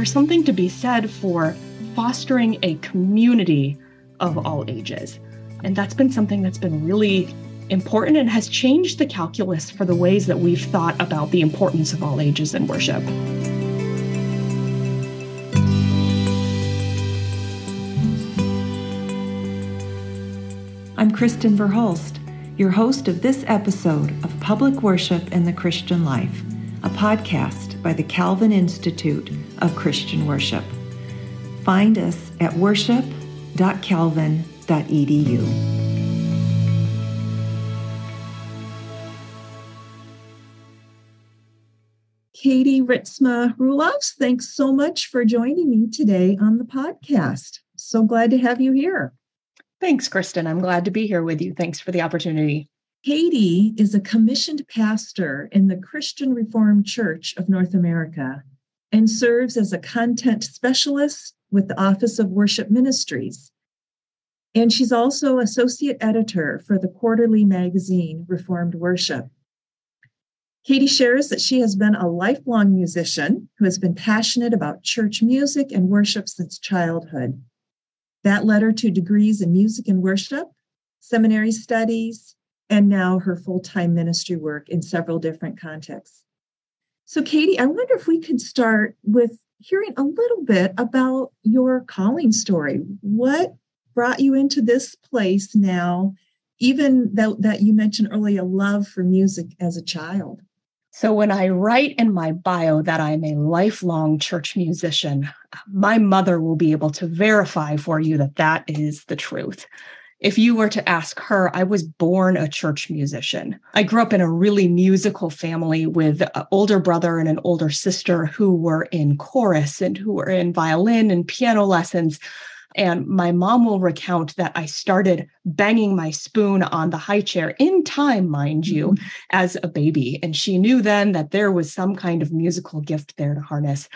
there's something to be said for fostering a community of all ages. And that's been something that's been really important and has changed the calculus for the ways that we've thought about the importance of all ages in worship. I'm Kristen Verhulst, your host of this episode of Public Worship in the Christian Life, a podcast by the Calvin Institute of Christian Worship. Find us at worship.calvin.edu. Katie Ritsema-Roelofs, thanks so much for joining me today on the podcast. So glad to have you here. Thanks, Kristen. I'm glad to be here with you. Thanks for the opportunity. Katie is a commissioned pastor in the Christian Reformed Church of North America and serves as a content specialist with the Office of Worship Ministries. And she's also associate editor for the quarterly magazine Reformed Worship. Katie shares that she has been a lifelong musician who has been passionate about church music and worship since childhood. That led her to degrees in music and worship, seminary studies, and now her full time ministry work in several different contexts. So, Katie, I wonder if we could start with hearing a little bit about your calling story. What brought you into this place now, even though that you mentioned earlier, love for music as a child? So, when I write in my bio that I'm a lifelong church musician, my mother will be able to verify for you that that is the truth. If you were to ask her, I was born a church musician. I grew up in a really musical family with an older brother and an older sister who were in chorus and who were in violin and piano lessons. And my mom will recount that I started banging my spoon on the high chair in time, mind you, mm-hmm. as a baby. And she knew then that there was some kind of musical gift there to harness.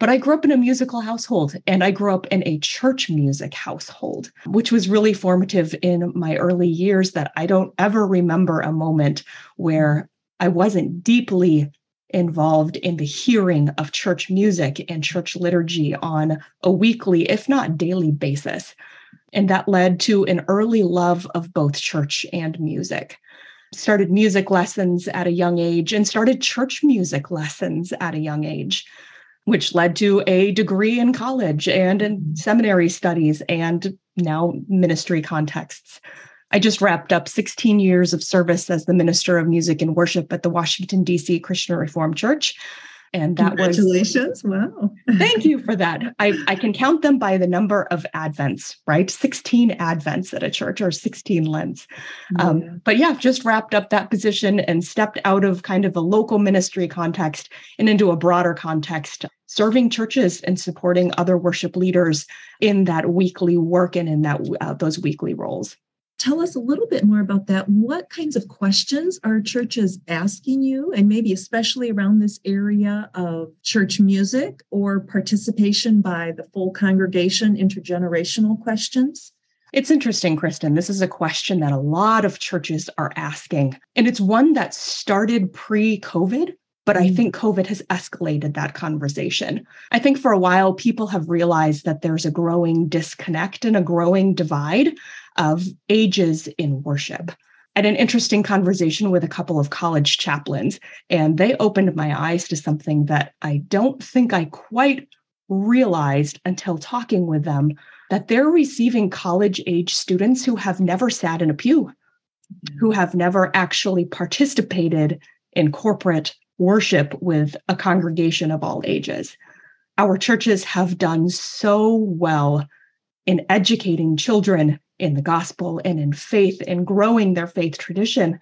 But I grew up in a musical household and I grew up in a church music household, which was really formative in my early years that I don't ever remember a moment where I wasn't deeply involved in the hearing of church music and church liturgy on a weekly, if not daily basis. And that led to an early love of both church and music. Started music lessons at a young age and started church music lessons at a young age, which led to a degree in college and in seminary studies and now ministry contexts. I just wrapped up 16 years of service as the minister of music and worship at the Washington, D.C. Christian Reformed Church. And that Congratulations. was wow. thank you for that. I, I can count them by the number of advents, right? 16 advents at a church or 16 lents. Um. But yeah, just wrapped up that position and stepped out of kind of a local ministry context and into a broader context, serving churches and supporting other worship leaders in that weekly work and in that uh, those weekly roles tell us a little bit more about that. What kinds of questions are churches asking you, and maybe especially around this area of church music or participation by the full congregation, intergenerational questions? It's interesting, Kristen. This is a question that a lot of churches are asking. And it's one that started pre COVID, but I mm. think COVID has escalated that conversation. I think for a while, people have realized that there's a growing disconnect and a growing divide of ages in worship. I had an interesting conversation with a couple of college chaplains, and they opened my eyes to something that I don't think I quite realized until talking with them that they're receiving college age students who have never sat in a pew, mm-hmm. who have never actually participated in corporate worship with a congregation of all ages. Our churches have done so well in educating children in the gospel and in faith and growing their faith tradition.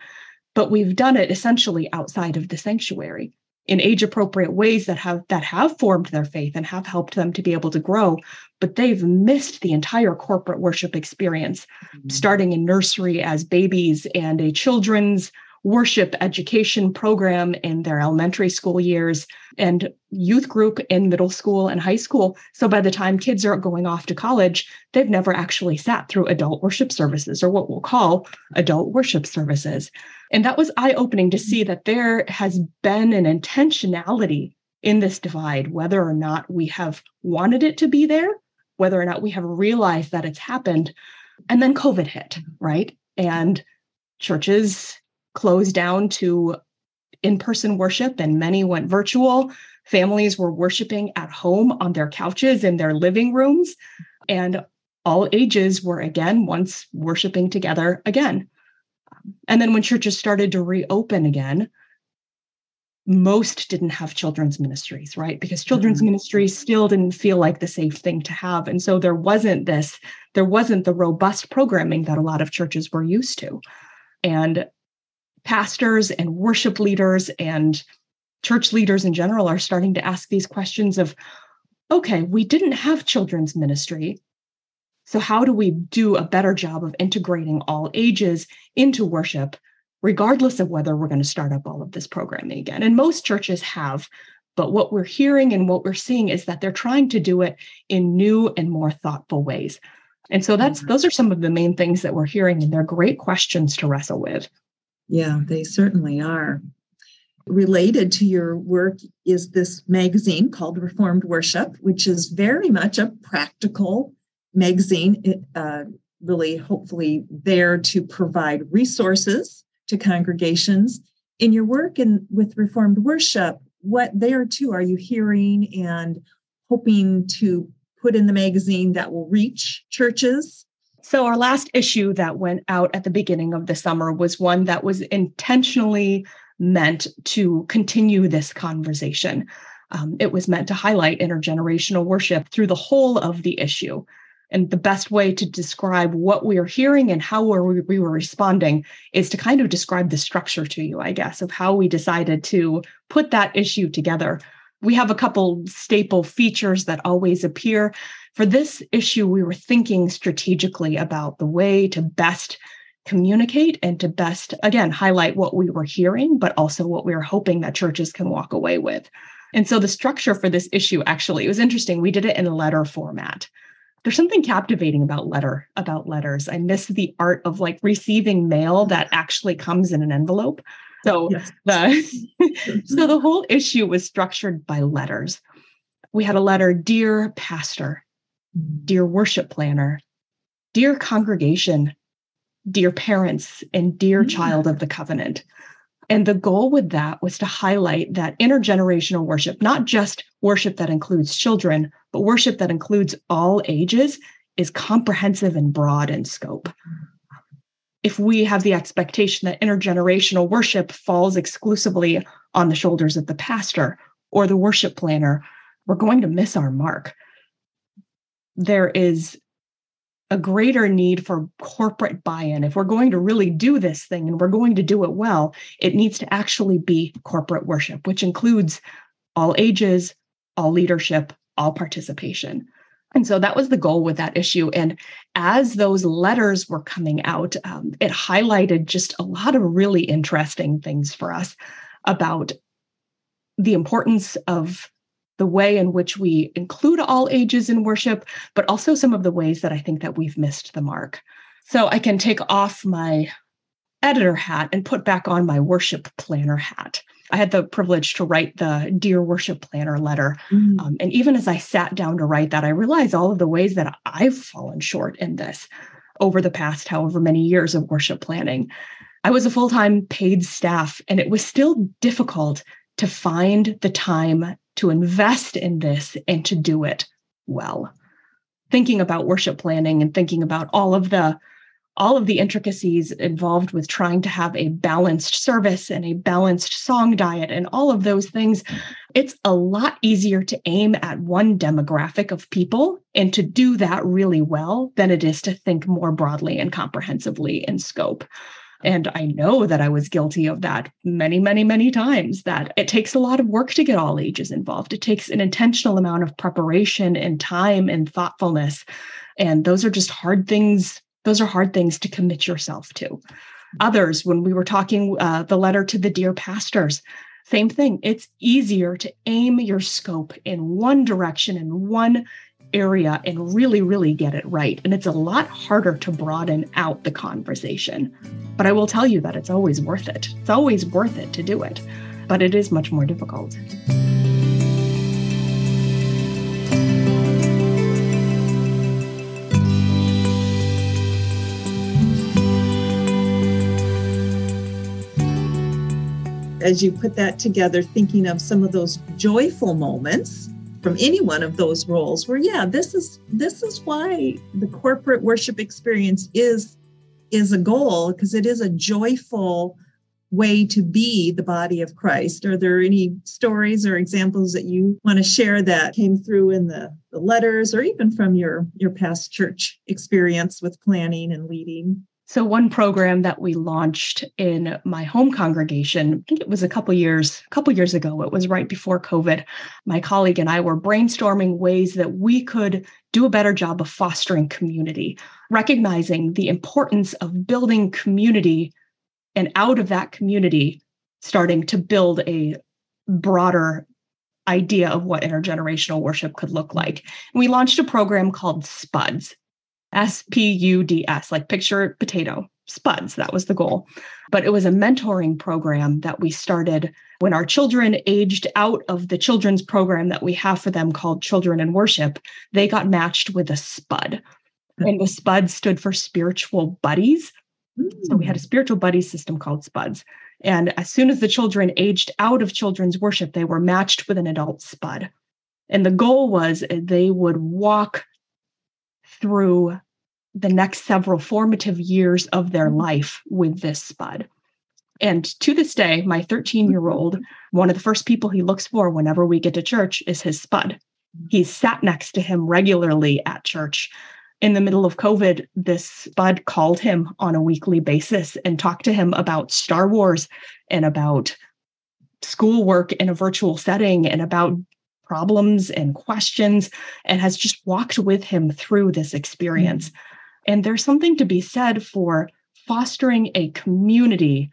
But we've done it essentially outside of the sanctuary in age appropriate ways that have that have formed their faith and have helped them to be able to grow but they've missed the entire corporate worship experience mm-hmm. starting in nursery as babies and a children's worship education program in their elementary school years and youth group in middle school and high school. So by the time kids are going off to college, they've never actually sat through adult worship services or what we'll call adult worship services. And that was eye opening to see that there has been an intentionality in this divide, whether or not we have wanted it to be there, whether or not we have realized that it's happened. And then COVID hit, right? And churches closed down to in person worship, and many went virtual. Families were worshiping at home on their couches in their living rooms. And all ages were again once worshiping together again. And then when churches started to reopen again, most didn't have children's ministries, right? Because children's mm-hmm. ministries still didn't feel like the safe thing to have. And so there wasn't this, there wasn't the robust programming that a lot of churches were used to. And pastors and worship leaders and church leaders in general are starting to ask these questions of okay, we didn't have children's ministry. So, how do we do a better job of integrating all ages into worship, regardless of whether we're going to start up all of this programming again? And most churches have. But what we're hearing and what we're seeing is that they're trying to do it in new and more thoughtful ways. And so that's mm-hmm. those are some of the main things that we're hearing, and they're great questions to wrestle with. Yeah, they certainly are related to your work is this magazine called Reformed Worship, which is very much a practical magazine, uh, really hopefully there to provide resources to congregations. In your work and with Reformed Worship, what there too are you hearing and hoping to put in the magazine that will reach churches? So, our last issue that went out at the beginning of the summer was one that was intentionally meant to continue this conversation. Um, it was meant to highlight intergenerational worship through the whole of the issue. And the best way to describe what we are hearing and how we, we were responding is to kind of describe the structure to you, I guess, of how we decided to put that issue together. We have a couple staple features that always appear. For this issue, we were thinking strategically about the way to best communicate and to best, again, highlight what we were hearing, but also what we were hoping that churches can walk away with. And so the structure for this issue actually, it was interesting. We did it in letter format. There's something captivating about letter, about letters. I miss the art of like receiving mail that actually comes in an envelope. So yes. the so the whole issue was structured by letters. We had a letter, dear pastor, mm. dear worship planner, dear congregation, dear parents and dear mm. child of the covenant. And the goal with that was to highlight that intergenerational worship, not just worship that includes children, but worship that includes all ages, is comprehensive and broad in scope. If we have the expectation that intergenerational worship falls exclusively on the shoulders of the pastor or the worship planner, we're going to miss our mark. There is a greater need for corporate buy in. If we're going to really do this thing and we're going to do it well, it needs to actually be corporate worship, which includes all ages, all leadership, all participation. And so that was the goal with that issue. And as those letters were coming out, um, it highlighted just a lot of really interesting things for us about the importance of the way in which we include all ages in worship, but also some of the ways that I think that we've missed the mark. So I can take off my editor hat and put back on my worship planner hat. I had the privilege to write the Dear Worship Planner letter. Mm. Um, and even as I sat down to write that, I realized all of the ways that I've fallen short in this over the past however many years of worship planning. I was a full time paid staff, and it was still difficult to find the time to invest in this and to do it well. Thinking about worship planning and thinking about all of the all of the intricacies involved with trying to have a balanced service and a balanced song diet and all of those things, it's a lot easier to aim at one demographic of people and to do that really well than it is to think more broadly and comprehensively in scope. And I know that I was guilty of that many, many, many times. That it takes a lot of work to get all ages involved. It takes an intentional amount of preparation and time and thoughtfulness. And those are just hard things. Those are hard things to commit yourself to. Others, when we were talking uh, the letter to the dear pastors, same thing. It's easier to aim your scope in one direction in one area and really, really get it right. And it's a lot harder to broaden out the conversation. But I will tell you that it's always worth it. It's always worth it to do it, but it is much more difficult. As you put that together, thinking of some of those joyful moments from any one of those roles where yeah this is this is why the corporate worship experience is is a goal because it is a joyful way to be the body of Christ. Are there any stories or examples that you want to share that came through in the, the letters or even from your your past church experience with planning and leading? So one program that we launched in my home congregation, I think it was a couple years, a couple years ago. It was right before COVID. My colleague and I were brainstorming ways that we could do a better job of fostering community, recognizing the importance of building community and out of that community starting to build a broader idea of what intergenerational worship could look like. And we launched a program called SPUDS, S P U D S, like picture potato, spuds. That was the goal. But it was a mentoring program that we started when our children aged out of the children's program that we have for them called Children in Worship. They got matched with a spud. And the spud stood for spiritual buddies. So we had a hmm. spiritual buddy system called SPUDS. And as soon as the children aged out of children's worship, they were matched with an adult SPUD. And the goal was they would walk through the next several formative years of their life with this spud. And to this day, my 13 year old, one of the first people he looks for whenever we get to church is his spud. He's sat next to him regularly at church. In the middle of COVID, this spud called him on a weekly basis and talked to him about Star Wars and about schoolwork in a virtual setting and about problems and questions and has just walked with him through this experience. Mm-hmm. And there's something to be said for fostering a community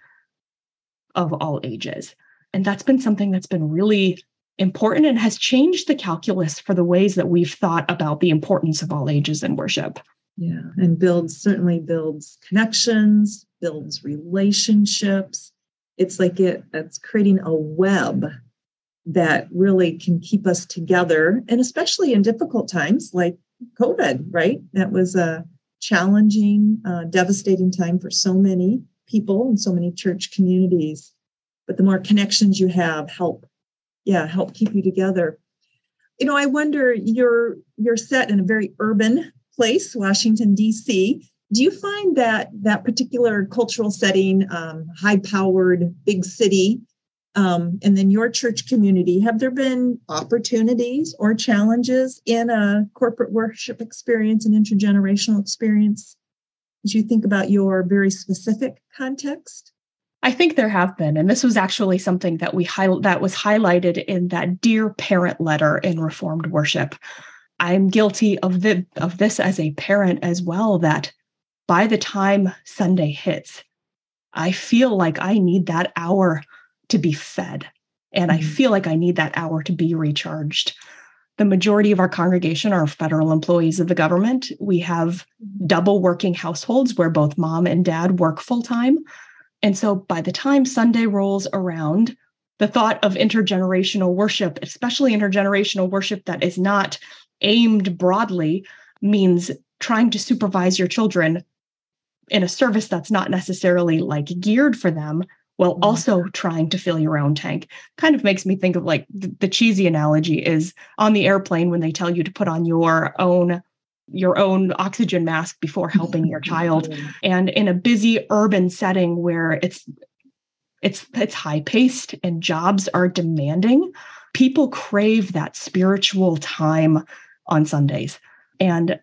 of all ages. And that's been something that's been really important and has changed the calculus for the ways that we've thought about the importance of all ages in worship. Yeah, and builds certainly builds connections, builds relationships. It's like it, it's creating a web that really can keep us together and especially in difficult times like covid right? That was a challenging uh, devastating time for so many people and so many church communities. But the more connections you have help yeah help keep you together. You know i wonder you're you're set in a very urban place washington d.c do you find that that particular cultural setting um, high powered big city um, and then your church community, have there been opportunities or challenges in a corporate worship experience and intergenerational experience as you think about your very specific context? I think there have been, and this was actually something that we high, that was highlighted in that dear parent letter in Reformed worship. I'm guilty of the of this as a parent as well. That by the time Sunday hits, I feel like I need that hour to be fed. And mm-hmm. I feel like I need that hour to be recharged. The majority of our congregation are federal employees of the government. We have double working households where both mom and dad work full time. And so by the time Sunday rolls around, the thought of intergenerational worship, especially intergenerational worship that is not aimed broadly, means trying to supervise your children in a service that's not necessarily like geared for them while mm-hmm. also trying to fill your own tank. Kind of makes me think of like the, the cheesy analogy is on the airplane when they tell you to put on your own your own oxygen mask before helping your child and in a busy urban setting where it's it's it's high paced and jobs are demanding people crave that spiritual time on sundays and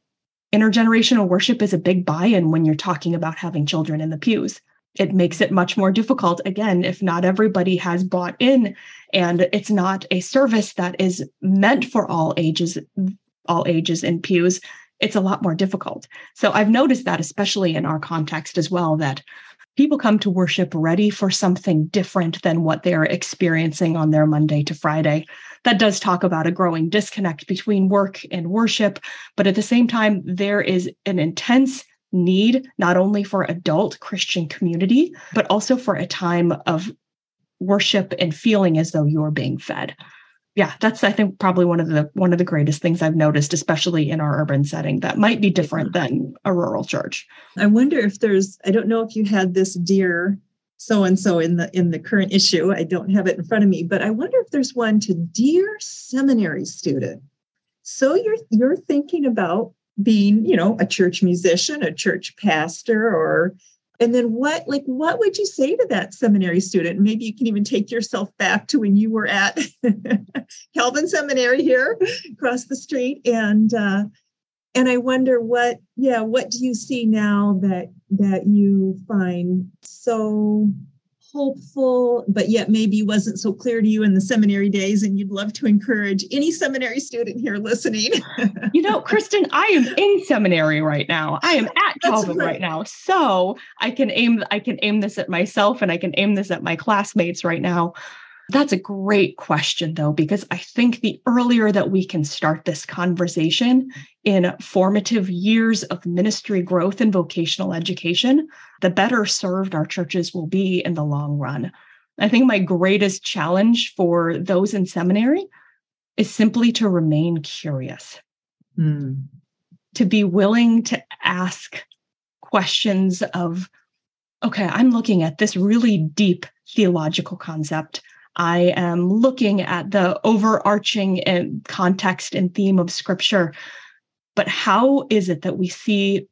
intergenerational worship is a big buy-in when you're talking about having children in the pews it makes it much more difficult again if not everybody has bought in and it's not a service that is meant for all ages all ages in pews it's a lot more difficult. So i've noticed that especially in our context as well that people come to worship ready for something different than what they're experiencing on their monday to friday. That does talk about a growing disconnect between work and worship but at the same time there is an intense need not only for adult Christian community, but also for a time of worship and feeling as though you're being fed. Yeah, that's I think probably one of the one of the greatest things I've noticed, especially in our urban setting, that might be different than a rural church. I wonder if there's I don't know if you had this dear so and so in the in the current issue. I don't have it in front of me, but I wonder if there's one to dear seminary student. So you're you're thinking about being, you know, a church musician, a church pastor, or and then what like what would you say to that seminary student? Maybe you can even take yourself back to when you were at calvin seminary here across the street. And uh, and i wonder what yeah what do you see now that that you find so hopeful but yet maybe wasn't so clear to you in the seminary days and you'd love to encourage any seminary student here listening. You know kristen i am in seminary right now. I am at calvin right. right. now. So i can aim i can aim this at myself and i can aim this at my classmates right now that's a great question, though, because I think the earlier that we can start this conversation in formative years of ministry growth and vocational education, the better served our churches will be in the long run. I think my greatest challenge for those in seminary is simply to remain curious, mm. to be willing to ask questions of, okay, I'm looking at this really deep theological concept. I am looking at the overarching and context and theme of scripture. But how is it that we see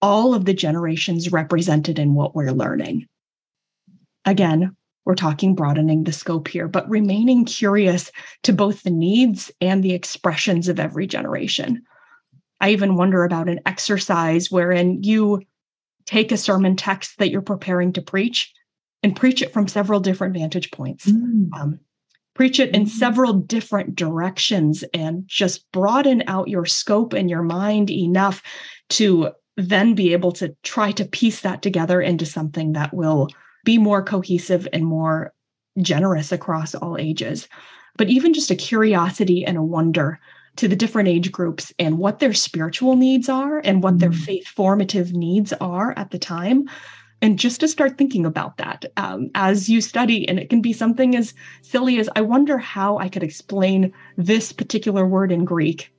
all of the generations represented in what we're learning? Again, we're talking broadening the scope here, but remaining curious to both the needs and the expressions of every generation. I even wonder about an exercise wherein you take a sermon text that you're preparing to preach and preach it from several different vantage points. Mm. Um, preach it in mm. several different directions and just broaden out your scope and your mind enough to then be able to try to piece that together into something that will be more cohesive and more generous across all ages. But even just a curiosity and a wonder to the different age groups and what their spiritual needs are and what their mm. faith formative needs are at the time and just to start thinking about that um, as you study and it can be something as silly as i wonder how i could explain this particular word in greek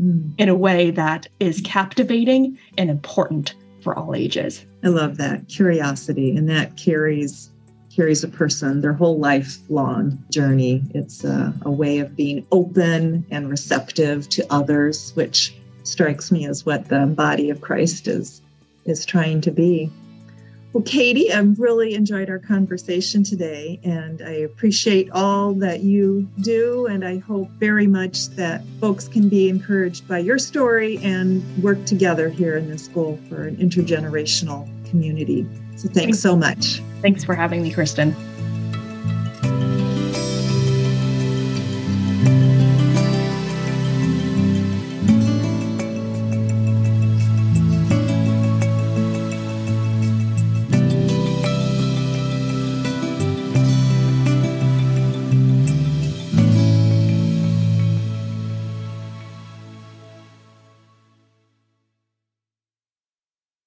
mm. in a way that is captivating and important for all ages. I love that curiosity and that carries carries a person their whole lifelong journey. It's a, a way of being open and receptive to others which strikes me as what the body of christ is is trying to be well, Katie, I've really enjoyed our conversation today, and I appreciate all that you do. And I hope very much that folks can be encouraged by your story and work together here in this school for an intergenerational community. So, thanks so much. Thanks for having me, Kristen.